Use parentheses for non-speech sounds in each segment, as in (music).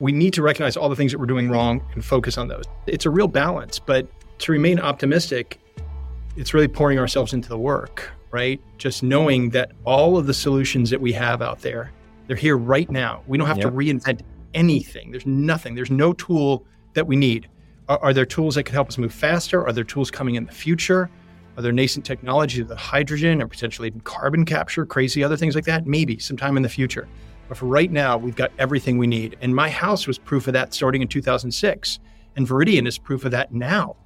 we need to recognize all the things that we're doing wrong and focus on those. It's a real balance, but to remain optimistic, it's really pouring ourselves into the work, right? Just knowing that all of the solutions that we have out there, they're here right now. We don't have yep. to reinvent anything. There's nothing. There's no tool that we need. Are, are, there tools that could help us move faster? Are there tools coming in the future? Are there nascent technologies of hydrogen or potentially even carbon capture, crazy other things like that? Maybe sometime in the future. But for right now, we've got everything we need. And my house was proof of that starting in 2006. And Veridian is proof of that now,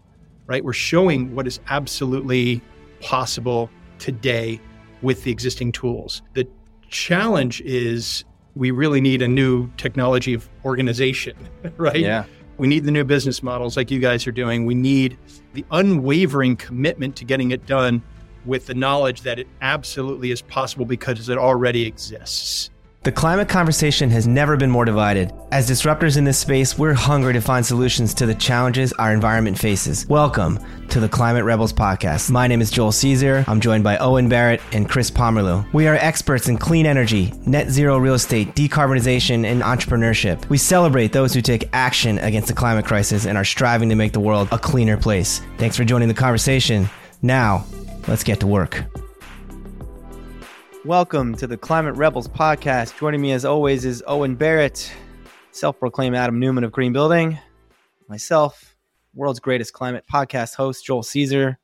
right? We're showing what is absolutely possible today with the existing tools. The challenge is we really need a new technology of organization, (laughs) right? Yeah. We need the new business models like you guys are doing. We need the unwavering commitment to getting it done with the knowledge that it absolutely is possible because it already exists. The climate conversation has never been more divided. As disruptors in this space, we're hungry to find solutions to the challenges our environment faces. Welcome to the Climate Rebels podcast. My name is Joel Caesar. I'm joined by Owen Barrett and Chris Pomerleau. We are experts in clean energy, net zero real estate, decarbonization, and entrepreneurship. We celebrate those who take action against the climate crisis and are striving to make the world a cleaner place. Thanks for joining the conversation. Now, let's get to work. Welcome to the Climate Rebels podcast. Joining me as always is Owen Barrett, self proclaimed Adam Neumann of Green Building, myself, world's greatest climate podcast host, Joel Caesar.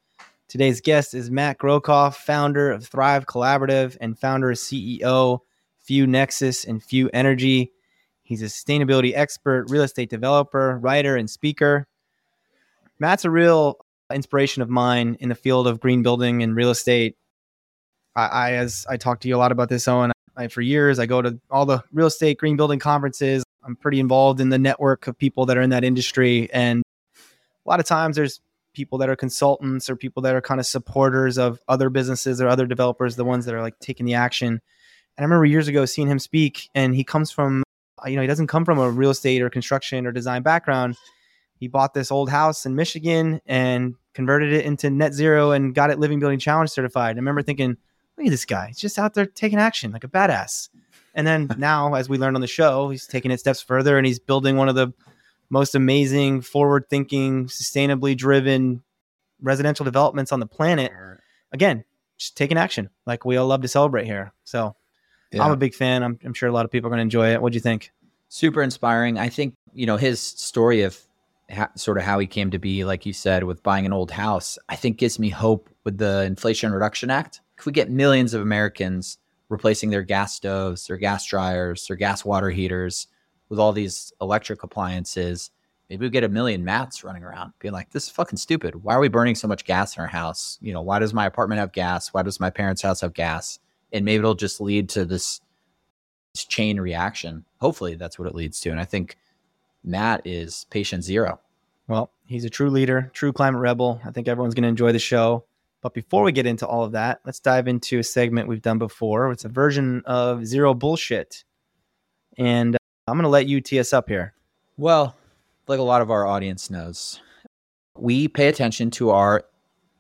Today's guest is Matt Grocoff, founder of Thrive Collaborative and founder CEO, Few Nexus and Few Energy. He's a sustainability expert, real estate developer, writer, and speaker. Matt's a real inspiration of mine in the field of green building and real estate I, I as I talked to you a lot about this, Owen. I, for years, I go to all the real estate green building conferences. I'm pretty involved in the network of people that are in that industry, and a lot of times there's people that are consultants or people that are kind of supporters of other businesses or other developers, the ones that are like taking the action. And I remember years ago seeing him speak, and he comes from, you know, he doesn't come from a real estate or construction or design background. He bought this old house in Michigan and converted it into net zero and got it Living Building Challenge certified. I remember thinking, look at this guy. He's just out there taking action like a badass. And then (laughs) now, as we learned on the show, he's taking it steps further and he's building one of the most amazing, forward thinking, sustainably driven residential developments on the planet. Again, just taking action like we all love to celebrate here. So yeah. I'm a big fan. I'm, I'm sure a lot of people are going to enjoy it. What do you think? Super inspiring. I think, you know, his story of ha- sort of how he came to be, like you said, with buying an old house, I think gives me hope with the Inflation Reduction Act if we get millions of Americans replacing their gas stoves, their gas dryers, their gas water heaters with all these electric appliances, maybe we get a million mats running around being like, this is fucking stupid. Why are we burning so much gas in our house? You know, why does my apartment have gas? Why does my parents' house have gas? And maybe it'll just lead to this, this chain reaction. Hopefully that's what it leads to. And I think Matt is patient zero. Well, he's a true leader, true climate rebel. I think everyone's going to enjoy the show. But before we get into all of that, let's dive into a segment we've done before. It's a version of Zero Bullshit. And uh, I'm going to let you tee us up here. Well, like a lot of our audience knows, we pay attention to our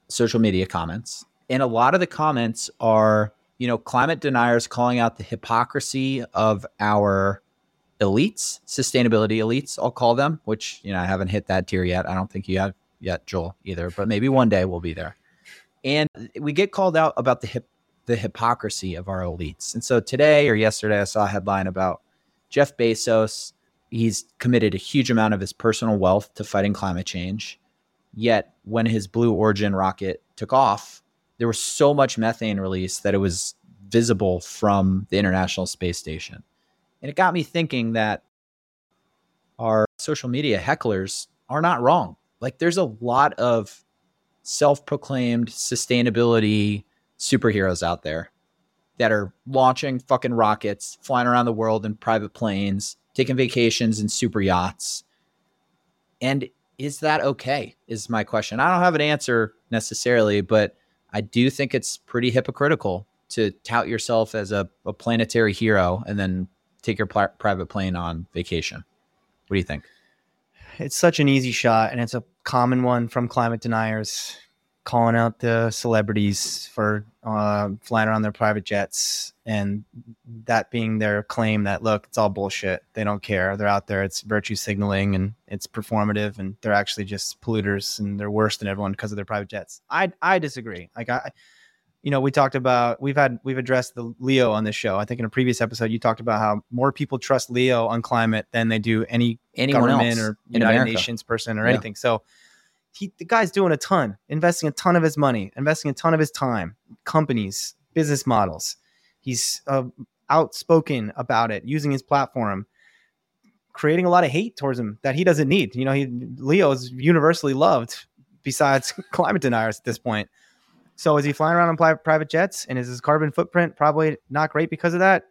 social media comments. And a lot of the comments are, you know, climate deniers calling out the hypocrisy of our elites, sustainability elites, I'll call them, which, you know, I haven't hit that tier yet. I don't think you have yet, Joel, either, but maybe one day we'll be there and we get called out about the hip, the hypocrisy of our elites. And so today or yesterday, I saw a headline about Jeff Bezos. He's committed a huge amount of his personal wealth to fighting climate change. Yet, when his Blue Origin rocket took off, there was so much methane released that it was visible from the International Space Station. And it got me thinking that our social media hecklers are not wrong. Like, there's a lot of self proclaimed sustainability superheroes out there that are launching fucking rockets, flying around the world in private planes, taking vacations in super yachts. And is that okay? Is my question. I don't have an answer necessarily, but I do think it's pretty hypocritical to tout yourself as a, a planetary hero and then take your pl- private plane on vacation. What do you think? It's such an easy shot, and it's a common one from climate deniers calling out the celebrities for uh, flying around their private jets, and that being their claim that look, it's all bullshit. They don't care. They're out there. It's virtue signaling and it's performative, and they're actually just polluters and they're worse than everyone because of their private jets. I I disagree. Like I. You know, we talked about we've had we've addressed the Leo on this show. I think in a previous episode you talked about how more people trust Leo on climate than they do any Anyone government else or United America. Nations person or Yeah. anything. So he the guy's doing a ton, investing a ton of his money, investing a ton of his time, companies, business models. He's uh, outspoken about it, using his platform, creating a lot of hate towards him that he doesn't need. You know, he Leo is universally loved besides (laughs) climate deniers at this point. So is he flying around on private jets and is his carbon footprint probably not great because of that?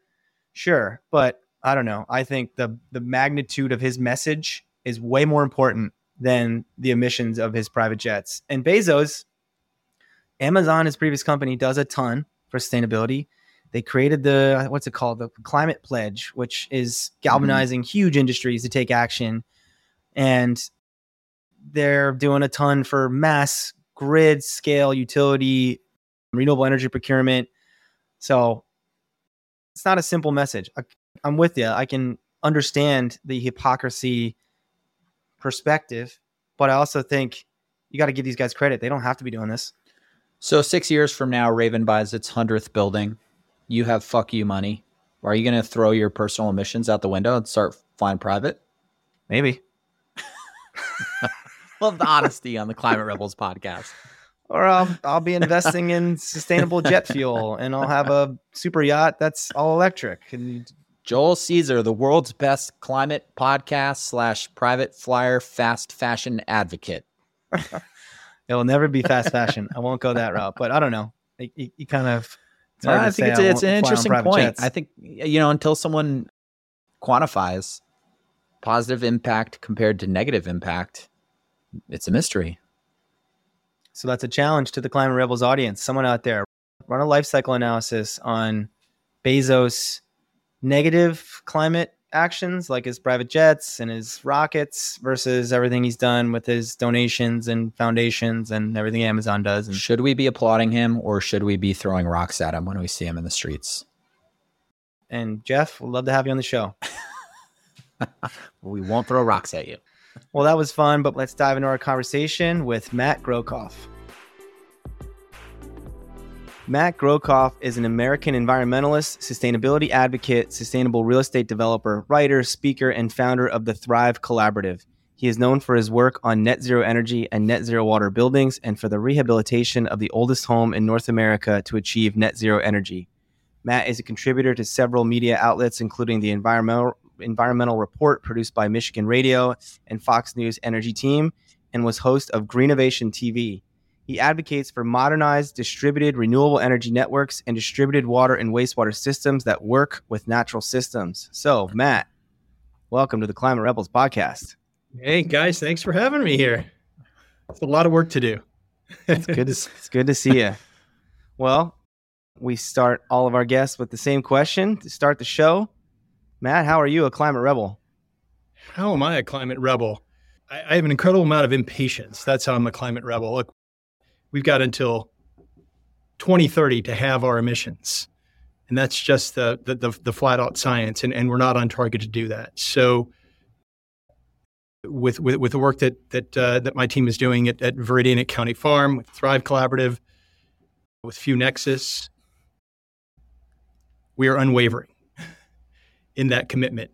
Sure, but I don't know. I think the the magnitude of his message is way more important than the emissions of his private jets. And Bezos, Amazon, his previous company, does a ton for sustainability. They created the what's it called, the climate pledge, which is mm-hmm. galvanizing huge industries to take action. And they're doing a ton for mass grid scale utility, renewable energy procurement. So it's not a simple message. I, I'm with you. I can understand the hypocrisy perspective, but I also think you got to give these guys credit. They don't have to be doing this. So six years from now, Rayven buys its hundredth building. You have fuck you money. Are you going to throw your personal emissions out the window and start flying private? Maybe. (laughs) Love the honesty on the Climate Rebels podcast. Or I'll, I'll be investing in sustainable jet fuel and I'll have a super yacht that's all electric. And Joel Caesar, the world's best climate podcast slash private flyer fast fashion advocate. (laughs) it'll never be fast fashion. I won't go that route, but I don't know. You, kind of, it's No, I think it's, I it's an interesting point. jets. I think you know until someone quantifies positive impact compared to negative impact, it's a mystery. So that's a challenge to the Climate Rebels audience. Someone out there, run a life cycle analysis on Bezos' negative climate actions, like his private jets and his rockets, versus everything he's done with his donations and foundations and everything Amazon does. And Should we be applauding him or should we be throwing rocks at him when we see him in the streets? and Jeff, we'd love to have you on the show. (laughs) We won't throw rocks at you. Well, that was fun, but let's dive into our conversation with Matt Grocoff. Matt Grocoff is an American environmentalist, sustainability advocate, sustainable real estate developer, writer, speaker, and founder of the Thrive Collaborative. He is known for his work on net zero energy and net zero water buildings and for the rehabilitation of the oldest home in North America to achieve net zero energy. Matt is a contributor to several media outlets, including the Environmental, environmental Report produced by Michigan Radio and Fox News Energy Team, and was host of Greenovation TV. He advocates for modernized, distributed renewable energy networks and distributed water and wastewater systems that work with natural systems. So, Matt, welcome to the Climate Rebels podcast. Hey guys, thanks for having me here. It's a lot of work to do. It's good to, it's good to see you. (laughs) Well, we start all of our guests with the same question to start the show. Matt, how are you a climate rebel? How am I a climate rebel? I, I have an incredible amount of impatience. That's how I'm a climate rebel. Look, we've got until 2030 to have our emissions. And that's just the, the, the, the flat out science. And, and we're not on target to do that. So, with, with, with the work that, that, uh, that my team is doing at, at Veridian at County Farm, with Thrive Collaborative, with Few Nexus, we are unwavering in that commitment.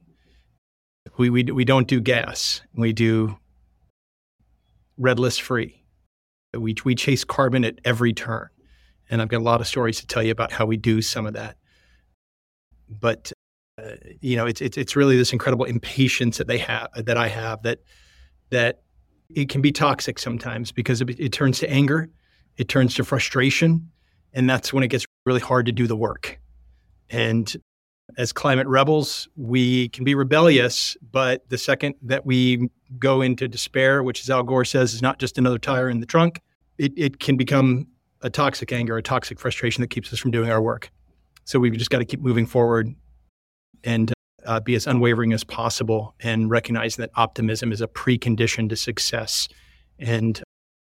We, we, we don't do gas. We do red list free. We, we chase carbon at every turn. And I've got a lot of stories to tell you about how we do some of that. But, uh, you know, it's, it's, it's really this incredible impatience that they have, that I have, that, that it can be toxic sometimes because it, it turns to anger, it turns to frustration. And that's when it gets really hard to do the work. And as climate rebels, we can be rebellious, but the second that we go into despair, which as Al Gore says is not just another tire in the trunk, it, it can become a toxic anger, a toxic frustration that keeps us from doing our work. So we've just got to keep moving forward and uh, be as unwavering as possible and recognize that optimism is a precondition to success. And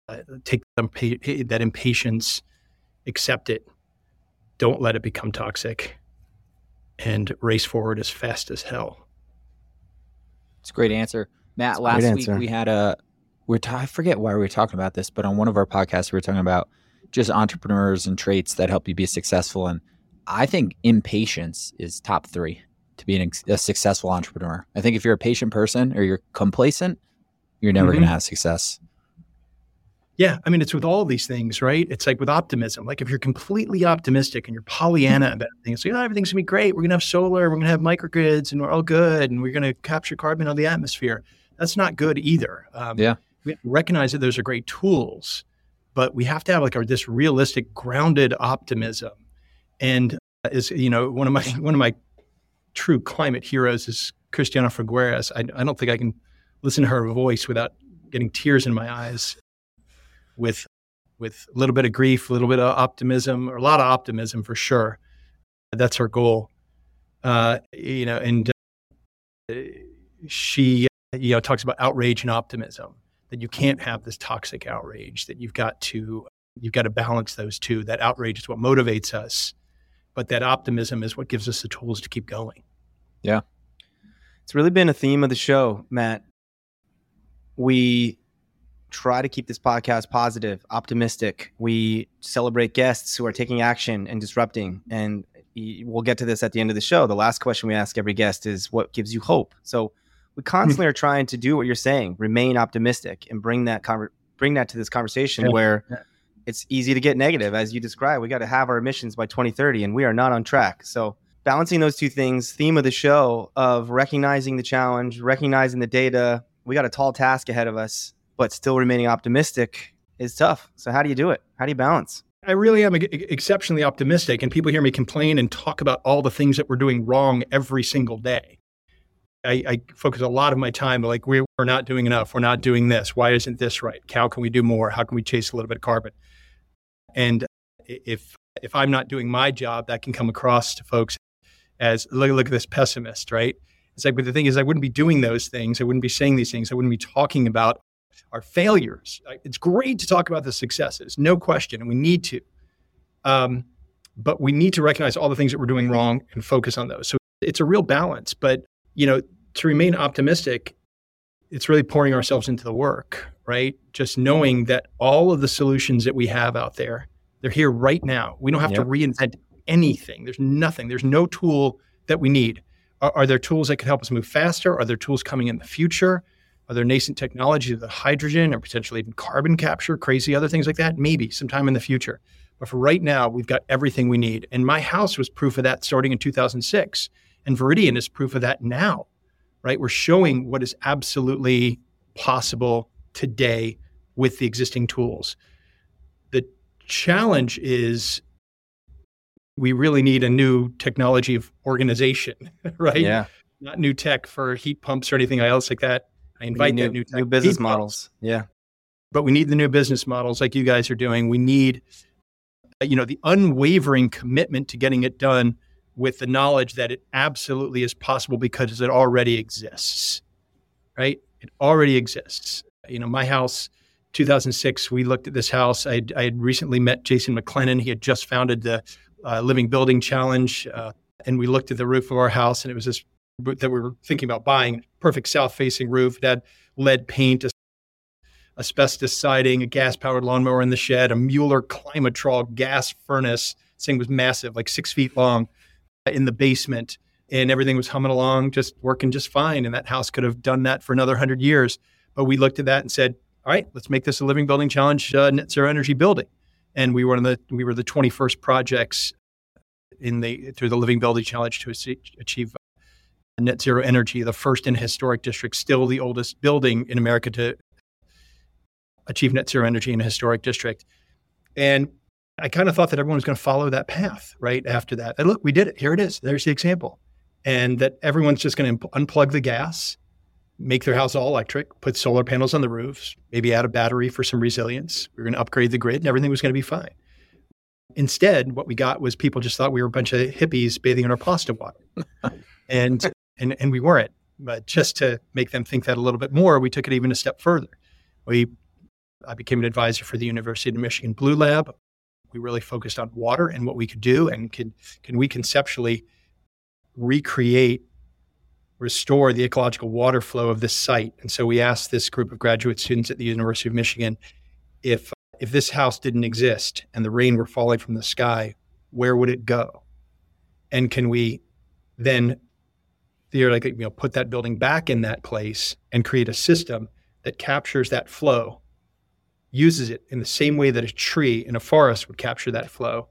uh, take that impatience, accept it, don't let it become toxic, and race forward as fast as hell. It's a great answer, Matt. last week we had a we're ta- I forget why we were talking about this, but on one of our podcasts we were talking about just entrepreneurs and traits that help you be successful. And I think impatience is top three to be an, a successful entrepreneur. I think if you're a patient person or you're complacent, you're never mm-hmm. going to have success. Yeah, I mean, it's with all these things, right? It's like with optimism. Like if you're completely optimistic and you're Pollyanna about things, like, oh, everything's gonna be great. We're gonna have solar. We're gonna have microgrids, and we're all good, and we're gonna capture carbon out of the atmosphere. That's not good either. Um, yeah, we recognize that those are great tools, but we have to have like a, this realistic, grounded optimism. And is you know one of my (laughs) one of my true climate heroes is Christiana Figueres. I, I don't think I can listen to her voice without getting tears in my eyes with with a little bit of grief, a little bit of optimism, or a lot of optimism for sure. That's her goal. Uh, you know, and uh, she you know talks about outrage and optimism that you can't have this toxic outrage that you've got to you've got to balance those two that outrage is what motivates us but that optimism is what gives us the tools to keep going yeah it's really been a theme of the show matt we try to keep this podcast positive, optimistic. We celebrate guests who are taking action and disrupting. And we'll get to this at the end of the show. The last question we ask every guest is what gives you hope? So we hmm. constantly are trying to do what you're saying, remain optimistic and bring that conver- bring that to this conversation yeah. where yeah. it's easy to get negative as you describe. We got to have our emissions by 2030 and we are not on track. So balancing those two things, theme of the show of recognizing the challenge, recognizing the data, we got a tall task ahead of us, but still remaining optimistic is tough. So how do you do it? How do you balance? I really am exceptionally optimistic, and people hear me complain and talk about all the things that we're doing wrong every single day. I, I focus a lot of my time like we're, not doing enough. We're not doing this. Why isn't this right? How can we do more? How can we chase a little bit of carbon? And if if I'm not doing my job, that can come across to folks as look, look at this pessimist, right? It's like, but the thing is, I wouldn't be doing those things. I wouldn't be saying these things. I wouldn't be talking about our failures. It's great to talk about the successes, no question, and we need to. Um, but we need to recognize all the things that we're doing wrong and focus on those. So it's a real balance. But you know, to remain optimistic, it's really pouring ourselves into the work, right? Just knowing that all of the solutions that we have out there, they're here right now. We don't have yep. to reinvent anything. There's nothing. There's no tool that we need. Are, are, there tools that could help us move faster? Are there tools coming in the future? Are there nascent technologies of the hydrogen or potentially even carbon capture, crazy other things like that? Maybe sometime in the future. But for right now, we've got everything we need. And my house was proof of that starting in 2006. And Veridian is proof of that now, right? We're showing what is absolutely possible today with the existing tools. The challenge is we really need a new technology of organization, (laughs) right? Yeah. Not new tech for heat pumps or anything else like that. I invite new, new, new business models. Yeah. But we need the new business models like you guys are doing. We need, you know, the unwavering commitment to getting it done with the knowledge that it absolutely is possible because it already exists, right? It already exists. You know, my house, 2006, we looked at this house. I, I had recently met Jason McLennan. He had just founded the uh, Living Building Challenge. Uh, and we looked at the roof of our house, and it was this that we were thinking about buying perfect south facing roof. It had lead paint, asbestos siding, a gas powered lawnmower in the shed, a Mueller Climatrol gas furnace. This thing was massive, like six feet long in the basement. And everything was humming along, just working just fine. And that house could have done that for another 100 years. But we looked at that and said, all right, let's make this a living building challenge uh, net zero energy building and we were the we were the 21st projects in the through the Living Building Challenge to achieve net zero energy, the first in a historic district, still the oldest building in America to achieve net zero energy in a historic district. And I kind of thought that everyone was going to follow that path right after that. And look, we did it. Here it is. There's the example. And that everyone's just going to unplug the gas make their house all electric, put solar panels on the roofs, maybe add a battery for some resilience. We are going to upgrade the grid and everything was going to be fine. Instead, what we got was people just thought we were a bunch of hippies bathing in our pasta water. and, and, and we weren't. But just to make them think that a little bit more, we took it even a step further. We I became an advisor for the University of Michigan Blue Lab. We really focused on water and what we could do, and can can we conceptually recreate, restore the ecological water flow of this site? And so we asked this group of graduate students at the University of Michigan if if this house didn't exist and the rain were falling from the sky, where would it go? And can we then theoretically you know, put that building back in that place and create a system that captures that flow, uses it in the same way that a tree in a forest would capture that flow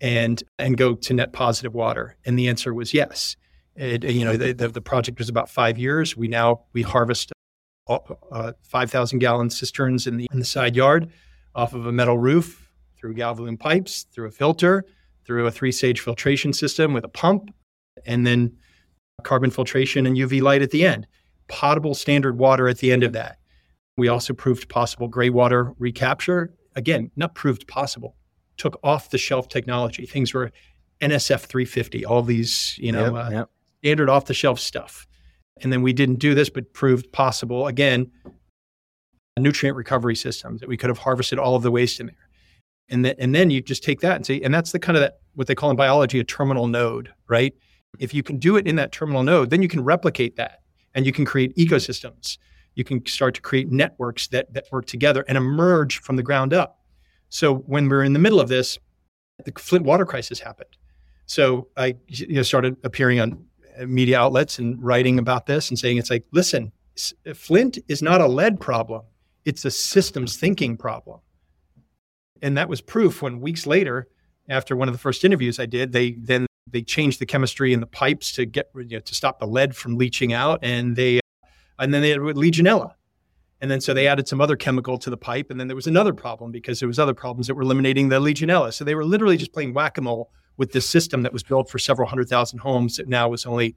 and and go to net positive water? And the answer was yes. It, you know, the, the, the project was about five years. We now we harvest uh, 5,000 gallon cisterns in the in the side yard off of a metal roof through Galvalume pipes, through a filter, through a three stage filtration system with a pump, and then carbon filtration and UV light at the end. Potable standard water at the end of that. We also proved possible gray water recapture. Again, not proved possible, took off the shelf technology. Things were NSF 350, all these, you know, yep, uh, yep. standard off the shelf stuff. And then we didn't do this, but proved possible again, nutrient recovery systems that we could have harvested all of the waste in there. And then, and then you just take that and say, and that's the kind of that what they call in biology a terminal node, right? If you can do it in that terminal node, then you can replicate that and you can create ecosystems. You can start to create networks that, that work together and emerge from the ground up. So when we're in the middle of this, the Flint water crisis happened. So I you know, started appearing on media outlets and writing about this and saying it's like, listen, Flint is not a lead problem; it's a systems thinking problem. And that was proof when weeks later, after one of the first interviews I did, they then they changed the chemistry in the pipes to get you know, to stop the lead from leaching out, and they and then they had Legionella, and then so they added some other chemical to the pipe, and then there was another problem because there was other problems that were eliminating the Legionella. So they were literally just playing whack a mole with this system that was built for several hundred thousand homes that now was only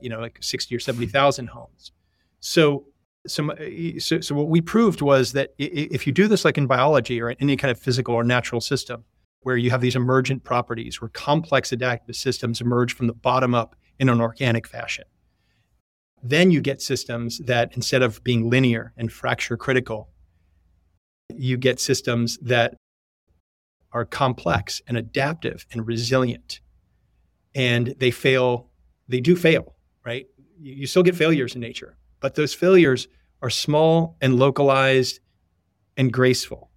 you know like sixty or seventy thousand homes. So so, so, so what we proved was that if you do this like in biology or in any kind of physical or natural system, where you have these emergent properties, where complex adaptive systems emerge from the bottom up in an organic fashion, then you get systems that instead of being linear and fracture critical, you get systems that are complex and adaptive and resilient. And they fail, they do fail, right? You still get failures in nature, but those failures are small and localized and graceful.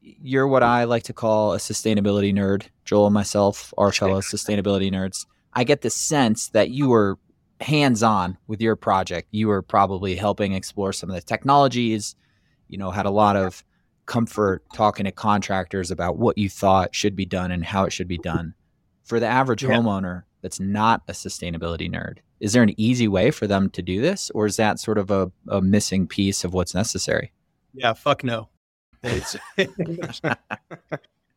You're what I like to call a sustainability nerd. Joel and myself are fellow (laughs) sustainability nerds. I get the sense that you were hands on with your project. You were probably helping explore some of the technologies, you know, had a lot of comfort talking to contractors about what you thought should be done and how it should be done. For the average yeah. homeowner that's not a sustainability nerd, is there an easy way for them to do this, or is that sort of a, a missing piece of what's necessary? Yeah, fuck no. (laughs)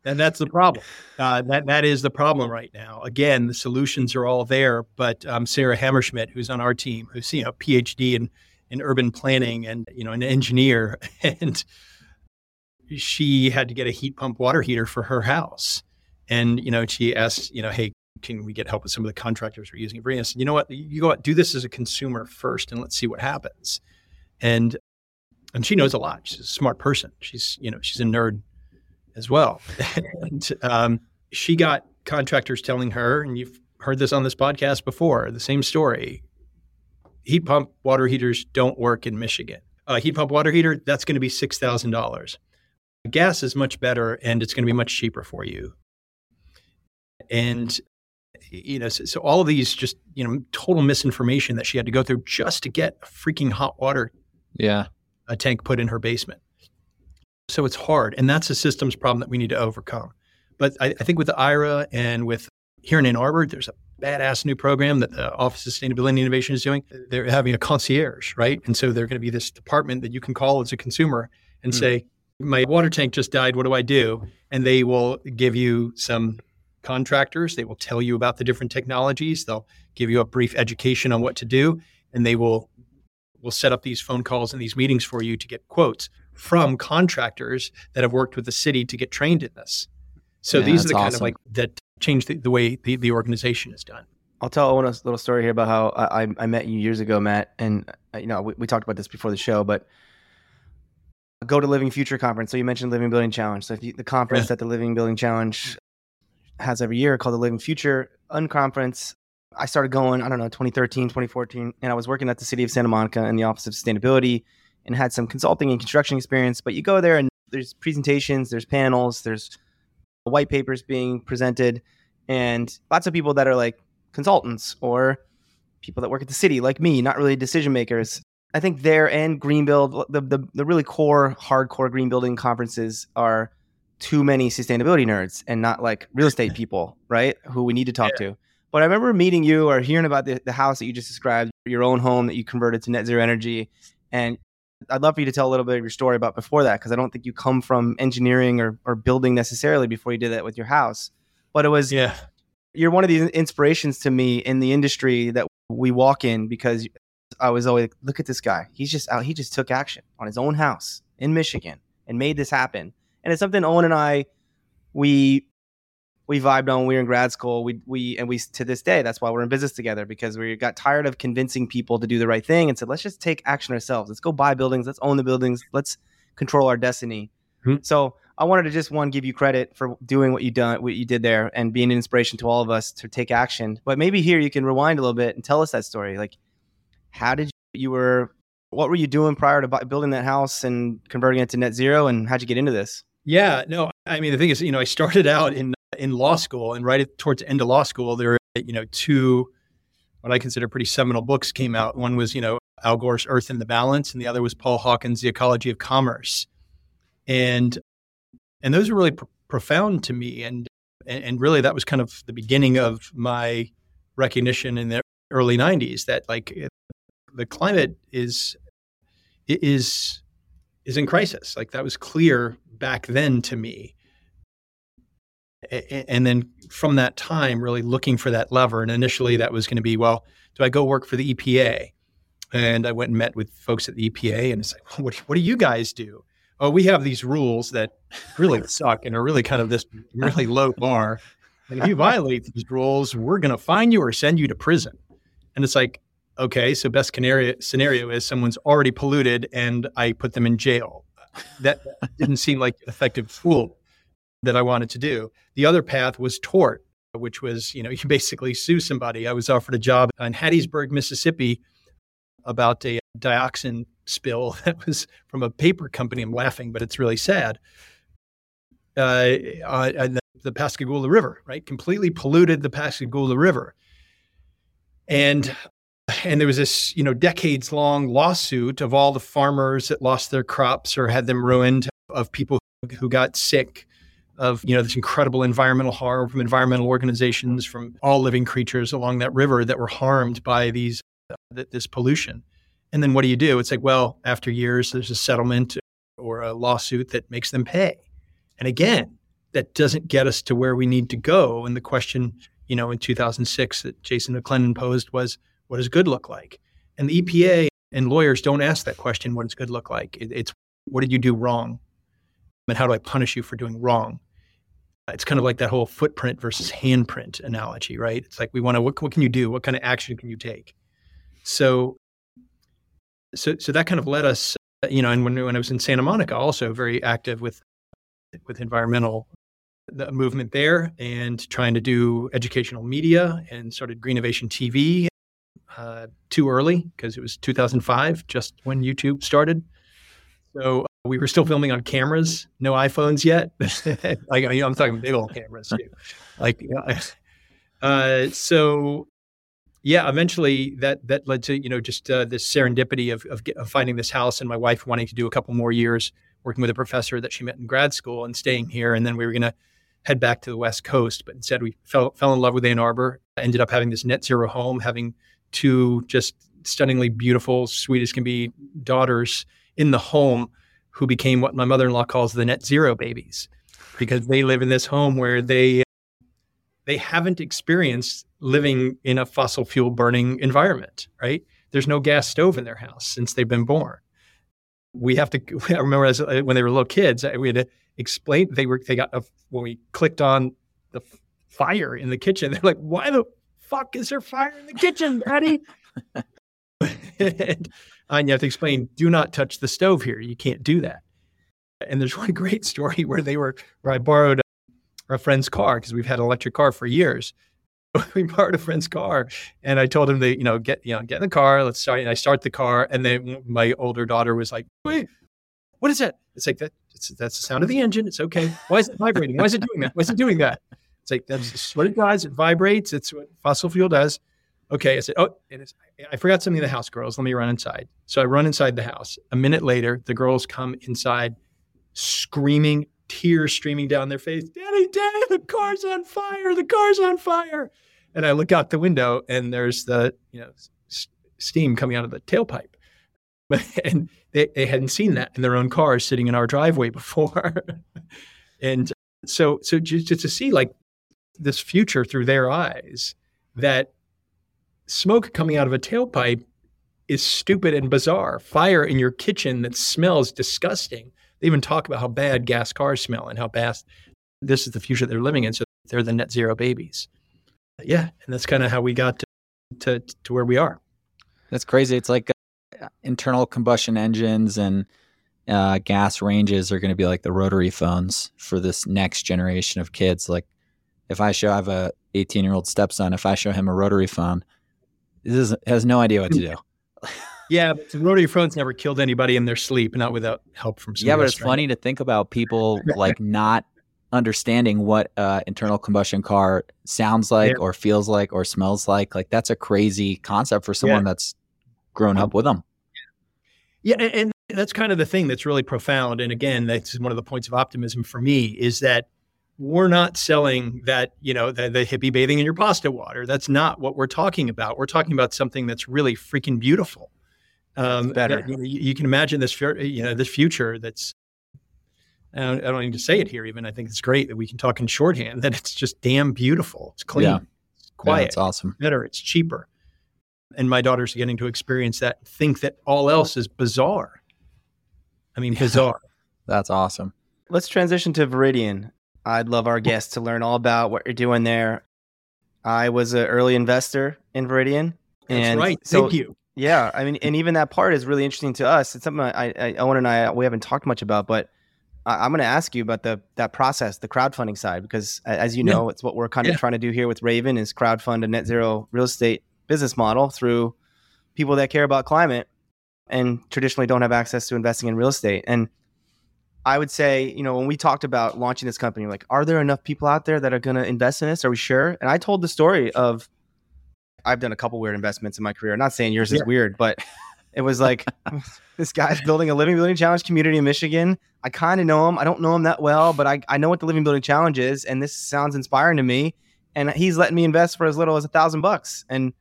and that's the problem. Uh, that that is the problem right now. Again, the solutions are all there, but um, Sarah Hammerschmidt, who's on our team, who's you know PhD in in urban planning and you know an engineer, (laughs) and she had to get a heat pump water heater for her house, and you know she asked, you know, hey, can we get help with some of the contractors we're using I said, you know what, you go out, do this as a consumer first, and let's see what happens. And and she knows a lot. She's a smart person. She's you know she's a nerd as well. (laughs) and um, she got contractors telling her, and you've heard this on this podcast before, the same story. Heat pump water heaters don't work in Michigan. A heat pump water heater that's going to be six thousand dollars. Gas is much better, and it's going to be much cheaper for you. And you know, so, so, all of these just you know total misinformation that she had to go through just to get freaking hot water, yeah, a tank put in her basement. So it's hard, and that's a systems problem that we need to overcome. But I, I think with the IRA and with here in Ann Arbor, there's a badass new program that the Office of Sustainability and Innovation is doing. They're having a concierge, right? And so they're going to be this department that you can call as a consumer and mm. say, "My water tank just died. What do I do?" And they will give you some contractors. They will tell you about the different technologies. They'll give you a brief education on what to do, and they will will set up these phone calls and these meetings for you to get quotes from contractors that have worked with the city to get trained in this. So yeah, these are the kind of like that change the, the way the, the organization is done. I'll tell Owen a little story here about how I, I met you years ago, Matt, and uh, you know we, we talked about this before the show, but go to Living Future conference. So you mentioned Living Building Challenge. So you, the conference yeah. that the Living Building Challenge has every year called the Living Future Unconference, I started going, I don't know, 2013, 2014, and I was working at the city of Santa Monica in the Office of Sustainability and had some consulting and construction experience. But you go there and there's presentations, there's panels, there's white papers being presented, and lots of people that are like consultants or people that work at the city, like me, not really decision makers. I think there and Greenbuild, the, the, the really core, hardcore green building conferences are too many sustainability nerds and not like real estate people, right? Who we need to talk yeah. to. But I remember meeting you or hearing about the, the house that you just described, your own home that you converted to net zero energy. And I'd love for you to tell a little bit of your story about before that, because I don't think you come from engineering or, or building necessarily before you did that with your house. But it was, yeah, you're one of the inspirations to me in the industry that we walk in because I was always, look at this guy. He's just out, he just took action on his own house in Michigan and made this happen. And it's something Owen and I, we we vibed on when we were in grad school. We we and we to this day that's why we're in business together because we got tired of convincing people to do the right thing and said let's just take action ourselves. Let's go buy buildings. Let's own the buildings. Let's control our destiny. Mm-hmm. So I wanted to just one give you credit for doing what you done what you did there and being an inspiration to all of us to take action. But maybe here you can rewind a little bit and tell us that story. Like how did you, you were what were you doing prior to building that house and converting it to net zero and how'd you get into this? Yeah, no, I mean the thing is, you know, I started out in in law school, and right at, towards the end of law school, there you know two what I consider pretty seminal books came out. One was you know Al Gore's Earth in the Balance, and the other was Paul Hawken's The Ecology of Commerce, and and those were really pr- profound to me, and, and and really that was kind of the beginning of my recognition in the early '90s that like the climate is is is in crisis. Like that was clear back then to me and then from that time, really looking for that lever. And initially, that was going to be, well, do I go work for the EPA? And I went and met with folks at the EPA, and it's like, what, what do you guys do? Oh, we have these rules that really suck and are really kind of this really low bar. And if you violate these rules, we're going to fine you or send you to prison. And it's like, okay, so best scenario is someone's already polluted and I put them in jail. That didn't seem like an effective tool that I wanted to do. The other path was tort, which was, you know, (laughs) you basically sue somebody. I was offered a job in Hattiesburg, Mississippi about a dioxin spill (laughs) that was from a paper company. I'm laughing, but it's really sad. Uh, the, the Pascagoula River, right? Completely polluted the Pascagoula River. And and there was this, you know, decades long lawsuit of all the farmers that lost their crops or had them ruined, of people who got sick, of you know this incredible environmental harm from environmental organizations from all living creatures along that river that were harmed by these uh, this pollution. And then what do you do? It's like well after years there's a settlement or a lawsuit that makes them pay. And again that doesn't get us to where we need to go. And the question you know in 2006 that jason mclennan posed was what does good look like? And the epa and lawyers don't ask that question what does good look like? It, it's what did you do wrong? And how do i punish you for doing wrong it's kind of like that whole footprint versus handprint analogy, right? It's like we want to what, what can you do? What kind of action can you take? So, so, so that kind of led us, you know. And when when I was in Santa Monica, also very active with with environmental the movement there, and trying to do educational media, and started Greenovation TV. Uh, too early because it was 2005, just when YouTube started. So we were still filming on cameras, no iPhones yet. (laughs) like you know, I'm talking big old cameras too. Like, uh, so yeah, eventually that that led to you know just uh, this serendipity of, of, of finding this house and my wife wanting to do a couple more years working with a professor that she met in grad school and staying here, and then we were going to head back to the West Coast. But instead, we fell fell in love with Ann Arbor. Ended up having this net zero home, having two just stunningly beautiful, sweet as can be daughters in the home who became what my mother-in-law calls the net zero babies because they live in this home where they they haven't experienced living in a fossil fuel burning environment, right? There's no gas stove in their house since they've been born. We have to. (laughs) I remember as uh, when they were little kids, we had to explain. They were they got a, when we clicked on the fire in the kitchen. (laughs) They're like, "Why the fuck is there fire in the kitchen, Daddy?" (laughs) and, and you have to explain, do not touch the stove here. You can't do that. And there's (laughs) one great story where they were where I borrowed a friend's car because we've had an electric car for years. (laughs) we borrowed a friend's car, and I told him to you know get you know get in the car. Let's start. And I start the car, and then my older daughter was like, "Wait, what is that?" It's like that. It's, that's the sound of the engine. It's okay. Why is it vibrating? Why is it doing that? Why is it doing that? It's like that's what it does. It vibrates. It's what fossil fuel does. Okay. I said, oh, I forgot something in the house, girls. Let me run inside. So I run inside the house. A minute later, the girls come inside, screaming, tears streaming down their face. Daddy, Daddy, the car's on fire. The car's on fire. And I look out the window, and there's the you know s- steam coming out of the tailpipe. (laughs) and they, they hadn't seen that in their own cars sitting in our driveway (laughs) before. and so so just, just to see like this future through their eyes that smoke coming out of a tailpipe is stupid and bizarre. Fire in your kitchen that smells disgusting. They even talk about how bad gas cars smell and how bad this is the future they're living in. So they're the net zero babies. Yeah, and that's kind of how we got to, to to where we are. That's crazy. It's like uh, internal combustion engines and uh, gas ranges are going to be like the rotary phones for this next generation of kids. Like, if I show I have a 18 year old stepson, if I show him a rotary phone, this has no idea what to do. (laughs) Yeah, rotary phones never killed anybody in their sleep, not without help from. Yeah, but it's funny to think about people (laughs) like not understanding what uh, internal combustion car sounds like Yeah. or feels like or smells like. Like that's a crazy concept for someone that's grown up with them. Yeah, and, and that's kind of the thing that's really profound. And again, that's one of the points of optimism for me is that we're not selling that, you know, the, the hippie bathing in your pasta water. That's not what we're talking about. We're talking about something that's really freaking beautiful. Um, It's better. that, you, know, you- you can imagine this, you know, this future that's. I don't, I don't need to say it here. Even I think it's great that we can talk in shorthand. That it's just damn beautiful. It's clean, Yeah. it's Yeah, quiet, it's awesome. better, it's cheaper. And my daughter's getting to experience that, think that all else is bizarre. I mean, bizarre. (laughs) That's awesome. Let's transition to Veridian. I'd love our guests to learn all about what you're doing there. I was an early investor in Veridian. That's right. so- Thank you. Yeah, I mean, and even that part is really interesting to us. It's something I, I Owen and I we haven't talked much about, but I, I'm going to ask you about the that process, the crowdfunding side, because as you Yeah. know, it's what we're kind of Yeah. trying to do here with Rayven is crowdfund a net zero real estate business model through people that care about climate and traditionally don't have access to investing in real estate. And I would say, you know, when we talked about launching this company, like, are there enough people out there that are going to invest in this? Are we sure? And I told the story of I've done a couple weird investments in my career. Not saying yours is weird, but it was like (laughs) this guy's building a living building challenge community in Michigan. I kind of know him. I don't know him that well, but I, I know what the living building challenge is, and this sounds inspiring to me. And he's letting me invest for as little as a thousand bucks, and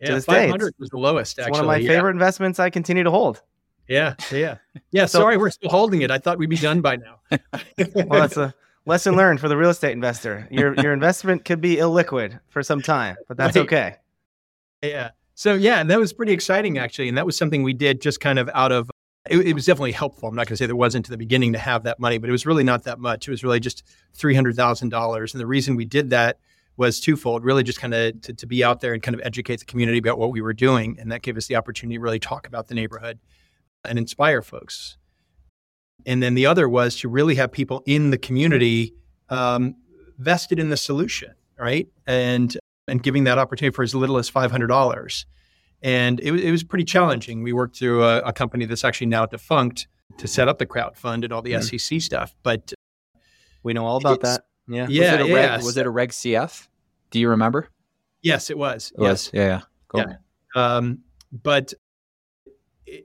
Yeah, this day, 500 was the lowest, actually. one of my yeah. favorite investments. I continue to hold. Yeah, yeah. Yeah, So- sorry, we're still holding it. I thought we'd be done by now. (laughs) Well, that's a lesson learned for the real estate investor. Your your investment could be illiquid for some time, but that's Right. okay. Yeah. So yeah, and that was pretty exciting actually, and that was something we did just kind of out of. It, it was definitely helpful. I'm not going to say there wasn't to the beginning to have that money, but it was really not that much. It was really just three hundred thousand dollars, and the reason we did that was twofold. Really, just kind of to, to be out there and kind of educate the community about what we were doing, and that gave us the opportunity to really talk about the neighborhood and inspire folks. And then the other was to really have people in the community um, vested in the solution, right? And and giving that opportunity for as little as five hundred dollars. And it, was- it was pretty challenging. We worked through a, a company that's actually now defunct to set up the crowd fund and all the Mhm. SEC stuff. But We know all about that. Yeah. yeah, was it a yeah. reg, was it a reg CF? Do you remember? yes, it was. It was. Yeah, yeah. Cool. Yeah. Um, but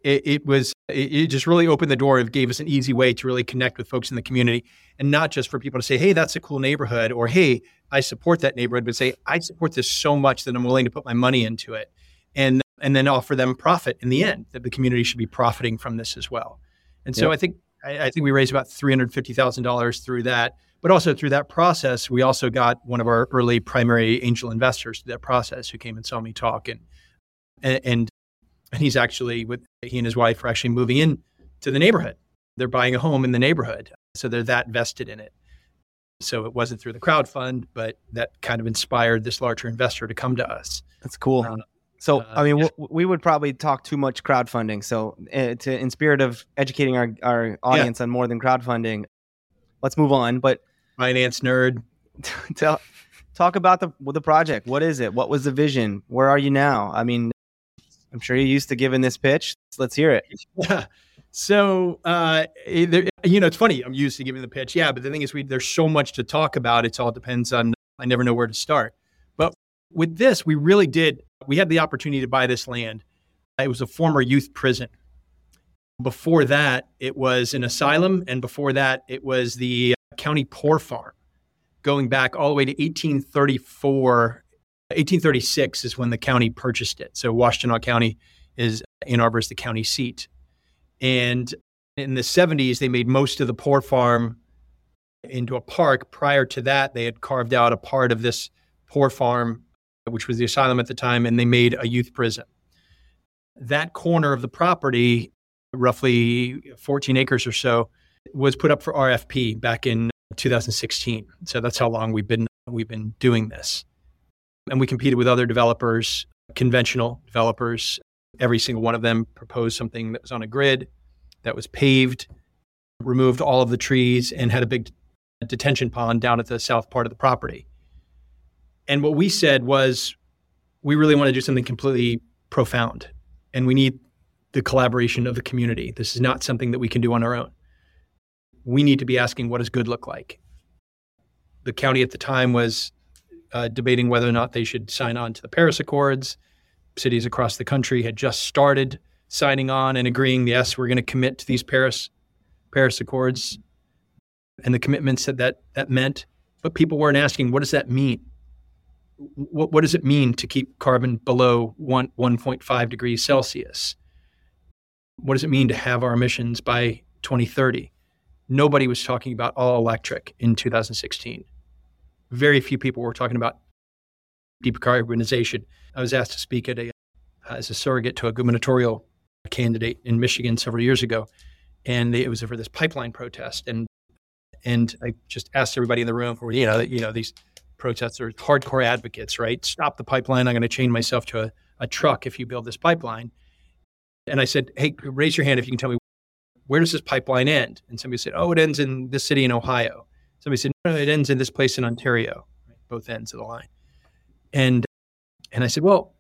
it, it was it, it just really opened the door. It gave us an easy way to really connect with folks in the community, and not just for people to say, "Hey, that's a cool neighborhood," or "Hey, I support that neighborhood," but say, "I support this so much that I'm willing to put my money into it," and and then offer them profit in the end. That the community should be profiting from this as well. And so Yep. I think I, I think we raised about three hundred fifty thousand dollars through that. But also through that process, we also got one of our early primary angel investors through that process who came and saw me talk and and and, he's actually with he and his wife are actually moving in to the neighborhood. They're buying a home in the neighborhood, so they're that vested in it. So it wasn't through the crowd fund, but that kind of inspired this larger investor to come to us. That's cool. Uh, So, Uh, I mean, yeah. w- we would probably talk too much crowdfunding. So, uh, to in spirit of educating our, our audience on more than crowdfunding, let's move on. But finance nerd. (laughs) tell, talk about the the project. What is it? What was the vision? Where are you now? I mean, I'm sure you're used to giving this pitch. Let's hear it. Yeah. So, uh, you know, it's funny. I'm used to giving the pitch. Yeah. But the thing is, we, there's so much to talk about. It all depends on, I never know where to start. But with this, we really did, we had the opportunity to buy this land. It was a former youth prison. Before that, it was an asylum. And before that, it was the uh, county poor farm going back all the way to 1834. 1836 is when the county purchased it. So, Washtenaw County is Ann Arbor is the county seat. And in the 70s, they made most of the poor farm into a park. Prior to that, they had carved out a part of this poor farm, which was the asylum at the time, and they made a youth prison. That corner of the property, roughly 14 acres or so, was put up for RFP back in 2016. So that's how long we've been we've been doing this. And we competed with other developers, conventional developers, Every single one of them proposed something that was on a grid, that was paved, removed all of the trees, and had a big detention pond down at the south part of the property. And what we said was, we really want to do something completely profound, and we need the collaboration of the community. This is not something that we can do on our own. We need to be asking, what does good look like? The county at the time was uh, debating whether or not they should sign on to the Paris Accords cities across the country had just started signing on and agreeing, yes, we're going to commit to these Paris Paris Accords and the commitments that that, that meant. But people weren't asking, what does that mean? What, what does it mean to keep carbon below one, 1.5 degrees Celsius? What does it mean to have our emissions by 2030? Nobody was talking about all electric in 2016. Very few people were talking about decarbonization. I was asked to speak at a uh, as a surrogate to a gubernatorial candidate in Michigan several years ago, and they, it was for this pipeline protest. And and I just asked everybody in the room, for you know, you know, these protests are hardcore advocates, right? Stop the pipeline! I'm going to chain myself to a, a truck if you build this pipeline. And I said, hey, raise your hand if you can tell me where does this pipeline end? And somebody said, oh, it ends in this city in Ohio. Somebody said, no, it ends in this place in Ontario, right? both ends of the line. And and I said, well,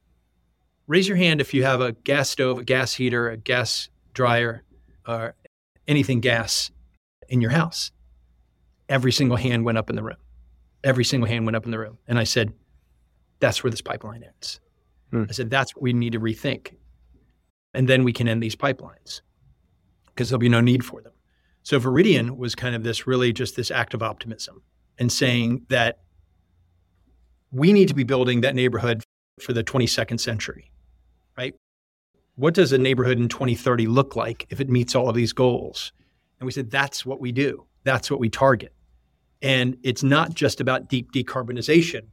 raise your hand if you have a gas stove, a gas heater, a gas dryer, or anything gas in your house. Every single hand went up in the room. Every single hand went up in the room. And I said, that's where this pipeline ends. Hmm. I said, that's what we need to rethink. And then we can end these pipelines because there'll be no need for them. So Veridian was kind of this really just this act of optimism and saying that we need to be building that neighborhood for the 22nd century, right? What does a neighborhood in 2030 look like if it meets all of these goals? And we said, that's what we do. That's what we target. And it's not just about deep decarbonization,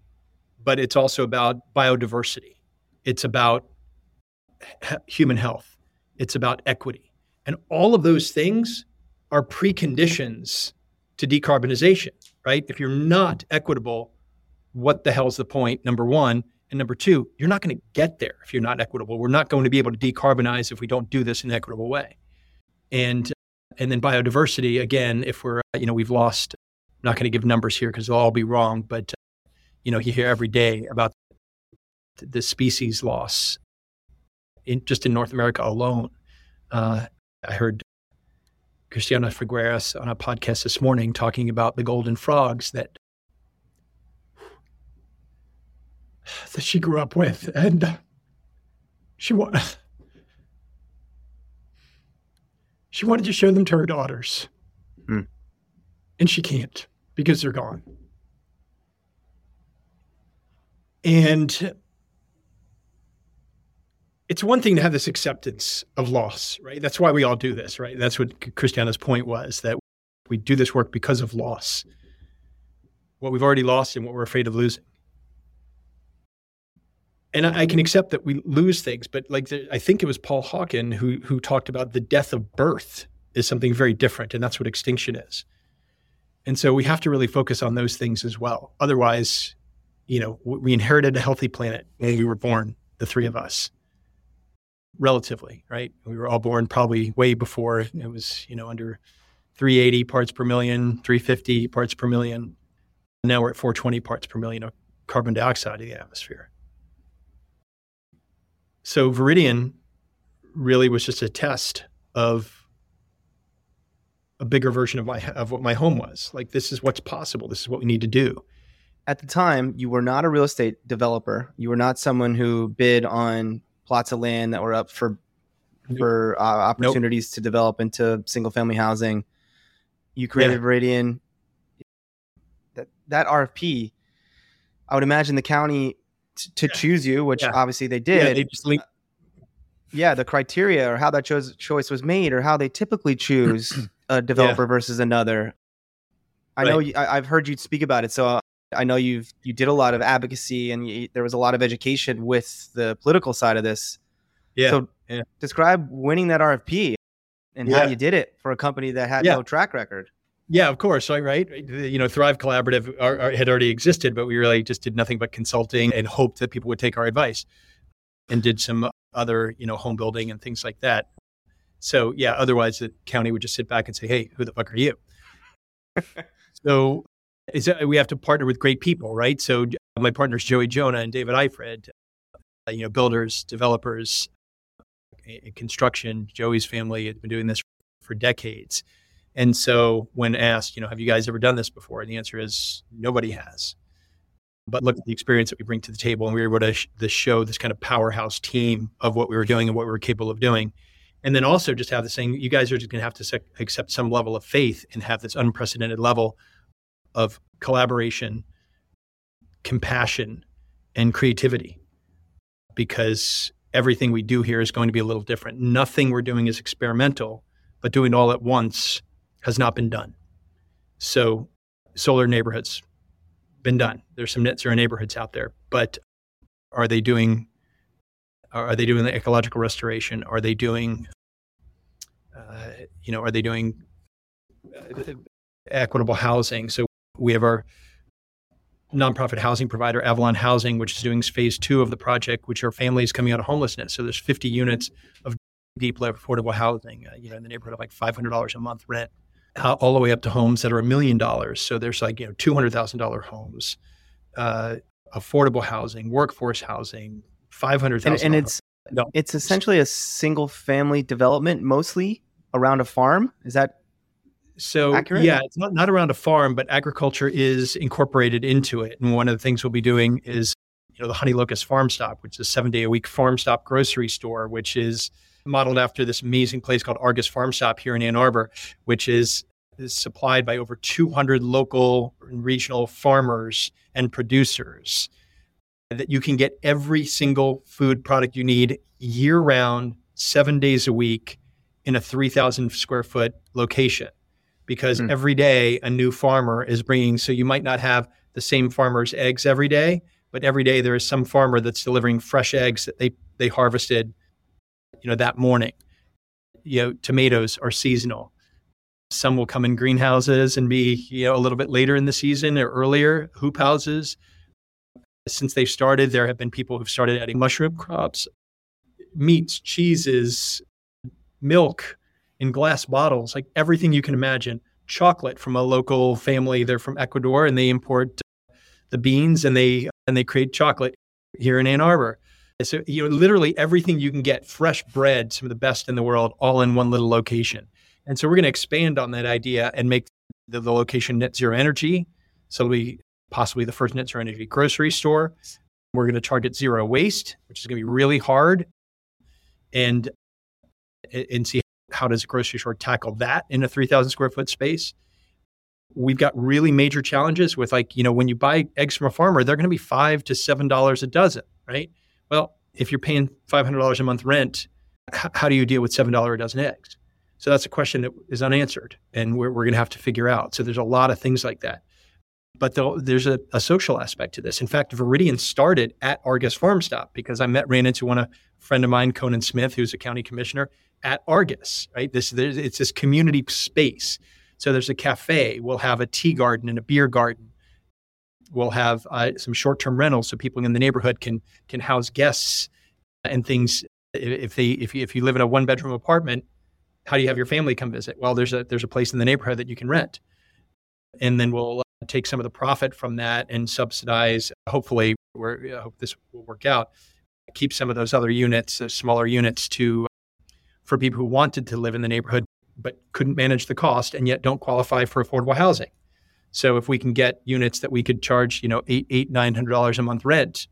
but it's also about biodiversity. It's about human health. It's about equity. And all of those things are preconditions to decarbonization, right? If you're not equitable, what the hell's the point? Number one. And number two, you're not going to get there if you're not equitable. We're not going to be able to decarbonize if we don't do this in an equitable way. And and then biodiversity again, if we're you know we've lost. I'm not going to give numbers here because they'll all be wrong, but you know you hear every day about the species loss in just in North America alone. Uh, I heard Christiana Figueres on a podcast this morning talking about the golden frogs that (sighs) that she grew up with, and she wa- (sighs) she wanted to show them to her daughters, Hmm. and she can't because they're gone. And it's one thing to have this acceptance of loss, right? That's why we all do this, right? That's what Christiana's point was that we do this work because of loss. What we've already lost and what we're afraid of losing. And I, I can accept that we lose things, but like the, I think it was Paul Hawken who who talked about the death of birth is something very different, and that's what extinction is. And so we have to really focus on those things as well. Otherwise, you know, we inherited a healthy planet when we were born the three of us, relatively, right? We were all born probably way before it was, you know, under 380 parts per million, 350 parts per million. Now we're at 420 parts per million of carbon dioxide in the atmosphere. So Veridian really was just a test of a bigger version of my of what my home was. Like this is what's possible. This is what we need to do. At the time, you were not a real estate developer. You were not someone who bid on plots of land that were up for nope. for uh, opportunities nope. to develop into single family housing. You created yeah. Veridian. That that RFP, I would imagine the county t- to yeah. choose you, which yeah. obviously they did. Yeah, they just linked yeah, the criteria or how that choice choice was made or how they typically choose (clears throat) a developer versus another. I right. know you, I, have heard you speak about it, so I know you've you did a lot of advocacy and you, there was a lot of education with the political side of this. Yeah. So yeah. describe winning that RFP and yeah. how you did it for a company that had no track record. Yeah, of course. Right. You know, Thrive Collaborative are, are, had already existed, but we really just did nothing but consulting and hoped that people would take our advice and did some other, you know, home building and things like that. So yeah, otherwise the county would just sit back and say, "Hey, who the fuck are you?" (laughs) so we have to partner with great people, right? So my partners Joey Jonah and David Eifred, uh, you know, builders, developers, construction. Joey's family has been doing this for decades. And so when asked, you know, have you guys ever done this before? And the answer is nobody has but look at the experience that we bring to the table. And we were able to, sh- show this kind of powerhouse team of what we were doing and what we were capable of doing. And then also just have the saying, you guys are just going to have to sec- accept some level of faith and have this unprecedented level of collaboration, compassion, and creativity. Because everything we do here is going to be a little different. Nothing we're doing is experimental, but doing it all at once has not been done. So, solar neighborhoods, been done. There's some net zero neighborhoods out there, but are they doing are they doing the ecological restoration? Are they doing uh, you know are they doing uh, equitable housing? So we have our nonprofit housing provider Avalon Housing, which is doing phase two of the project, which are families coming out of homelessness. So there's 50 units of deep affordable housing, uh, you know, in the neighborhood of like $500 a month rent all the way up to homes that are a million dollars. So there's like you know two hundred thousand dollar homes, uh, affordable housing, workforce housing, five hundred thousand. And, and it's no. it's essentially a single family development, mostly around a farm. Is that so? Accurate? Yeah, it's not not around a farm, but agriculture is incorporated into it. And one of the things we'll be doing is you know the Honey Locust Farm Stop, which is a seven day a week farm stop grocery store, which is modeled after this amazing place called Argus Farm Stop here in Ann Arbor, which is, is supplied by over 200 local and regional farmers and producers. That you can get every single food product you need year round, seven days a week in a 3,000 square foot location. Because mm. every day a new farmer is bringing, so you might not have the same farmer's eggs every day, but every day there is some farmer that's delivering fresh eggs that they, they harvested you know, that morning. You know, tomatoes are seasonal. Some will come in greenhouses and be, you know, a little bit later in the season or earlier, hoop houses. Since they started, there have been people who've started adding mushroom crops, meats, cheeses, milk in glass bottles, like everything you can imagine. Chocolate from a local family, they're from Ecuador and they import uh, the beans and they and they create chocolate here in Ann Arbor. So, you know, literally everything you can get fresh bread, some of the best in the world, all in one little location. And so we're going to expand on that idea and make the, the location net zero energy. So be possibly the first net zero energy grocery store. We're going to target zero waste, which is going to be really hard. And and see how does a grocery store tackle that in a 3000 square foot space we've got really major challenges with like you know when you buy eggs from a farmer they're going to be five to seven dollars a dozen right well, if you're paying $500 a month rent, how do you deal with $7 a dozen eggs? So that's a question that is unanswered and we're, we're going to have to figure out. So there's a lot of things like that. But there's a, a, social aspect to this. In fact, Veridian started at Argus Farm Stop because I met, ran into one a friend of mine, Conan Smith, who's a county commissioner at Argus, right? This, it's this community space. So there's a cafe, we'll have a tea garden and a beer garden we'll have uh, some short-term rentals so people in the neighborhood can can house guests and things. If they if you, if you live in a one bedroom apartment, how do you have your family come visit? Well, there's a there's a place in the neighborhood that you can rent, and then we'll take some of the profit from that and subsidize. Hopefully, we I hope this will work out. Keep some of those other units, uh, smaller units, to for people who wanted to live in the neighborhood but couldn't manage the cost and yet don't qualify for affordable housing. So if we can get units that we could charge, you know, eight, eight, nine hundred dollars a month rent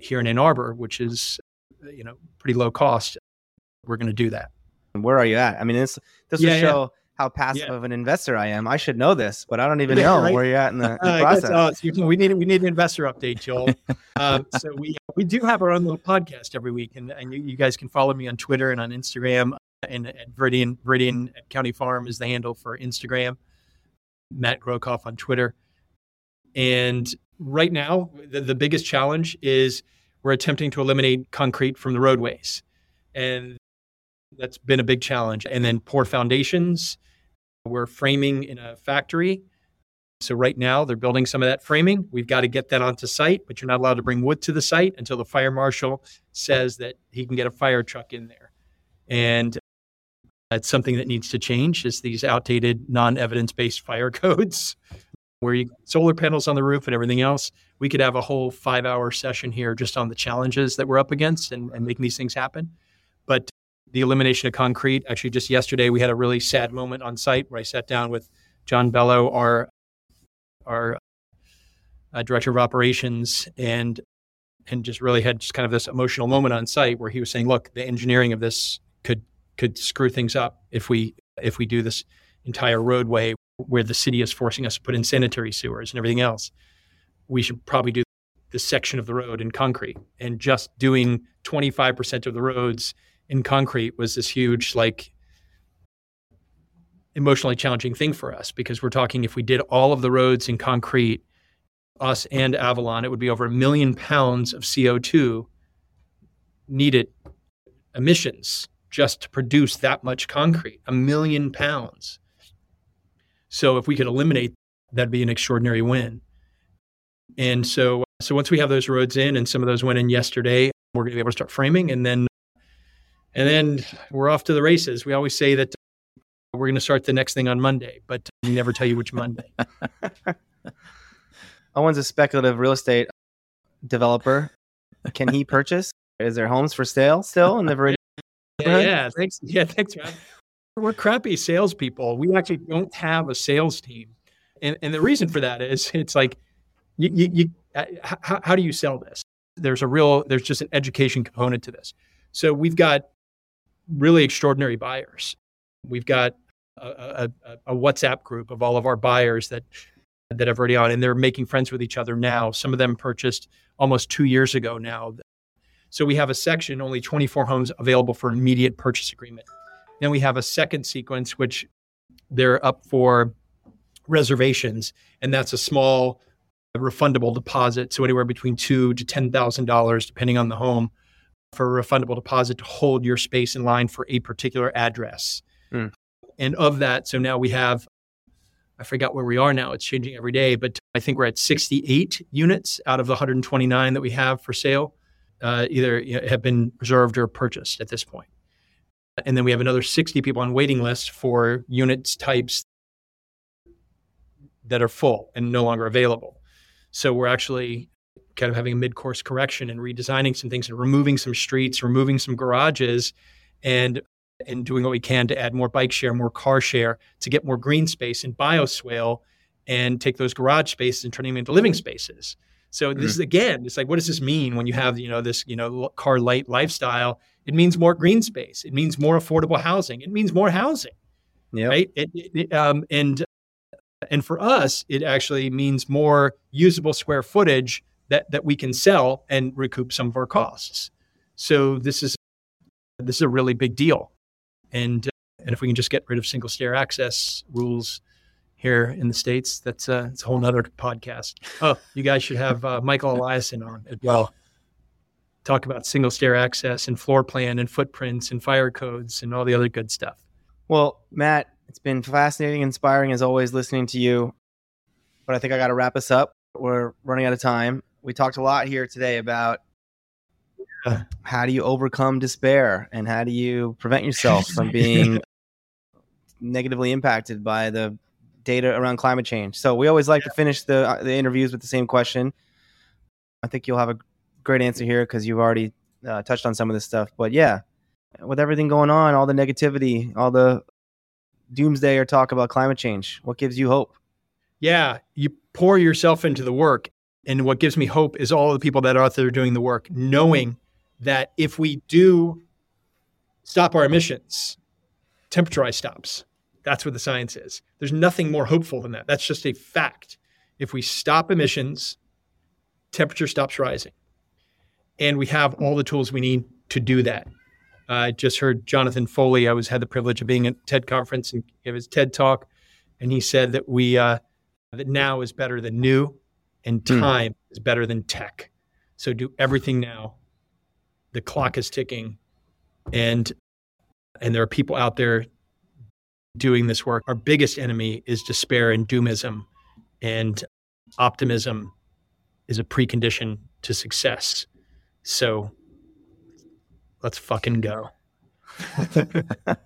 here in Ann Arbor, which is, you know, pretty low cost, we're going to do that. And Where are you at? I mean, this this Yeah, will show how passive Yeah. of an investor I am. I should know this, but I don't (laughs) even know right. where you're at in the, (laughs) the Uh, I guess, process. uh, so we need we need an investor update, Joel. (laughs) um, so we we do have our own little podcast every week, and, and you, you guys can follow me on Twitter and on Instagram. And at Veridian Veridian at County Farm is the handle for Instagram. Matt Grocoff on Twitter. And right now, the, the biggest challenge is we're attempting to eliminate concrete from the roadways, and that's been a big challenge. And then poor foundations. We're framing in a factory. So right now they're building some of that framing. We've got to get that onto site, but you're not allowed to bring wood to the site until the fire marshal says that he can get a fire truck in there. And that's something that needs to change is these outdated non-evidence-based fire (laughs) codes where you solar panels on the roof and everything else. We could have a whole five hour session here just on the challenges that we're up against and, and making these things happen. The elimination of concrete, actually just yesterday we had a really sad moment on site where I sat down with John Bello, our our uh, director of operations, and and just really had just kind of this emotional moment on site where he was saying, "Look, the engineering of this could could screw things up if we if we do this entire roadway where the city is forcing us to put in sanitary sewers and everything else. We should probably do this section of the road in concrete, and just doing twenty five percent of the roads in concrete was this huge like." emotionally challenging thing for us because we're talking if we did all of the roads in concrete, us and Avalon, it would be over a million pounds of CO2 needed emissions just to produce that much concrete, a million pounds. So if we could eliminate, that'd be an extraordinary win. And so, so once we have those roads in, and some of those went in yesterday, we're going to be able to start framing, and then, and then we're off to the races. We always say that we're going to start the next thing on Monday, but we never tell you which Monday. (laughs) Owen's a speculative real estate developer. Can he purchase? Is there homes for sale still in the Veridian? (laughs) Yeah, yeah, thanks. Yeah, thanks, Rob. We're crappy salespeople. We actually don't have a sales team, and and the reason for that is it's like, you, you, you uh, how, how do you sell this? There's a real there's just an education component to this. So we've got really extraordinary buyers. We've got a, a, a WhatsApp group of all of our buyers that that have already on, and they're making friends with each other now. Some of them purchased almost two years ago now. So we have a section, only 24 homes available for immediate purchase agreement. Then we have a second sequence, which they're up for reservations, and that's a small refundable deposit. So anywhere between two to ten thousand dollars, depending on the home, for a refundable deposit to hold your space in line for a particular address. Hmm. And of that, so now we have, I forgot where we are now. It's changing every day, but I think we're at 68 units out of the 129 that we have for sale, uh, either you know, have been reserved or purchased at this point. And then we have another 60 people on waiting list for units types that are full and no longer available. So we're actually kind of having a mid-course correction and redesigning some things and removing some streets, removing some garages, and and doing what we can to add more bike share, more car share, to get more green space and bioswale, and take those garage spaces and turn them into living spaces. So this is again, it's like, what does this mean when you have you know this you know car light lifestyle? It means more green space. It means more affordable housing. It means more housing Yep. right? It, it- it, um, and and for us, it actually means more usable square footage that that we can sell and recoup some of our costs. So this is this is a really big deal, and uh, and if we can just get rid of single stair access rules here in the states, that's uh, it's a whole nother podcast. Oh, you guys should have uh, Michael Eliason on as well. Talk about single stair access and floor plan and footprints and fire codes and all the other good stuff. Well, Matt, it's been fascinating, inspiring as always listening to you. But I think I got to wrap us up. We're running out of time. We talked a lot here today about how do you overcome despair and how do you prevent yourself from (laughs) being negatively impacted by the data around climate change. So we always like yeah. to finish the uh, the interviews with the same question. I think you'll have a great answer here because you've already uh, touched on some of this stuff. But yeah, with everything going on, all the negativity, all the doomsday or talk about climate change, what gives you hope? Yeah, you pour yourself into the work. And what gives me hope is all the people that are out there doing the work, knowing that if we do stop our emissions, temperature rise stops. That's what the science is. There's nothing more hopeful than that. That's just a fact. If we stop emissions, temperature stops rising. And we have all the tools we need to do that. I just heard Jonathan Foley. I was had the privilege of being at TED conference and give his TED talk, and he said that we uh, that now is better than new, and hmm. time mm. is better than tech. So do everything now. The clock is ticking, and and there are people out there doing this work. Our biggest enemy is despair and doomism, and optimism is a precondition to success. So let's fucking go.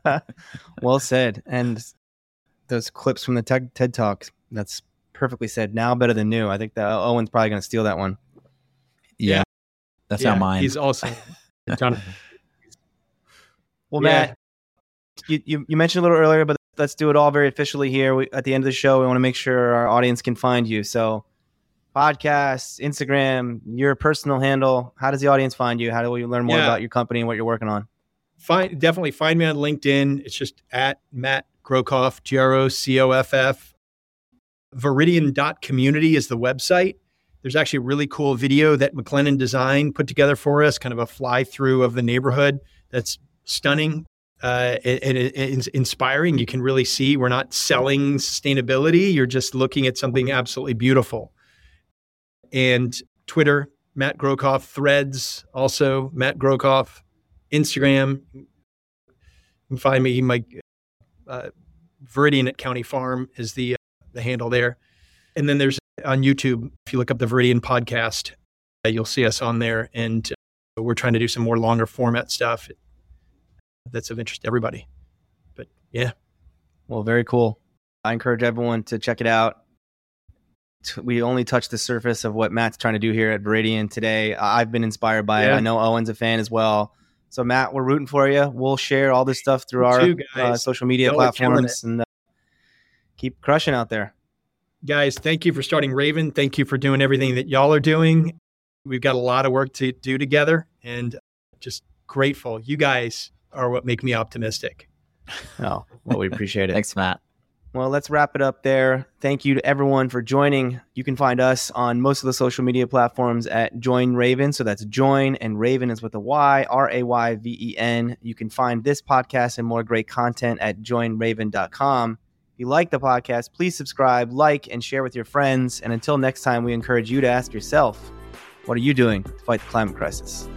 (laughs) well said. And those clips from the TED, TED Talk, that's perfectly said. Now better than new. I think that Owen's probably going to steal that one. Yeah. That's yeah, not mine. He's also (laughs) Jonathan. well, yeah. Matt, you, you, you mentioned a little earlier, but let's do it all very officially here. We, at the end of the show, we want to make sure our audience can find you. So, podcasts, Instagram, your personal handle. How does the audience find you? How do we learn more yeah. about your company and what you're working on? Find definitely find me on LinkedIn. It's just at Matt Grocoff, G R O C O F F. Veridian.community is the website. There's actually a really cool video that McLennan Design put together for us, kind of a fly through of the neighborhood that's stunning uh, and, it's inspiring. You can really see we're not selling sustainability. You're just looking at something absolutely beautiful. And Twitter, Matt Grocoff, Threads, also Matt Grocoff, Instagram. You can find me. My uh, Veridian at County Farm is the the handle there. And then there's on YouTube. If you look up the Veridian podcast, uh, you'll see us on there. And uh, we're trying to do some more longer format stuff that's of interest to everybody. But yeah. Well, very cool. I encourage everyone to check it out. We only touched the surface of what Matt's trying to do here at Veridian today. I've been inspired by yeah. it. I know Owen's a fan as well. So Matt, we're rooting for you. We'll share all this stuff through our uh, social media Y'all platforms and uh, keep crushing out there. Guys, thank you for starting Rayven. Thank you for doing everything that y'all are doing. We've got a lot of work to do together and just grateful. You guys are what make me optimistic. Oh, well, we appreciate it. (laughs) Thanks, Matt. Well, let's wrap it up there. Thank you to everyone for joining. You can find us on most of the social media platforms at Join Rayven. So that's Join and Rayven is with a Y, R A Y V E N. You can find this podcast and more great content at joinrayven.com. If you like the podcast, please subscribe, like, and share with your friends. And until next time, we encourage you to ask yourself, what are you doing to fight the climate crisis?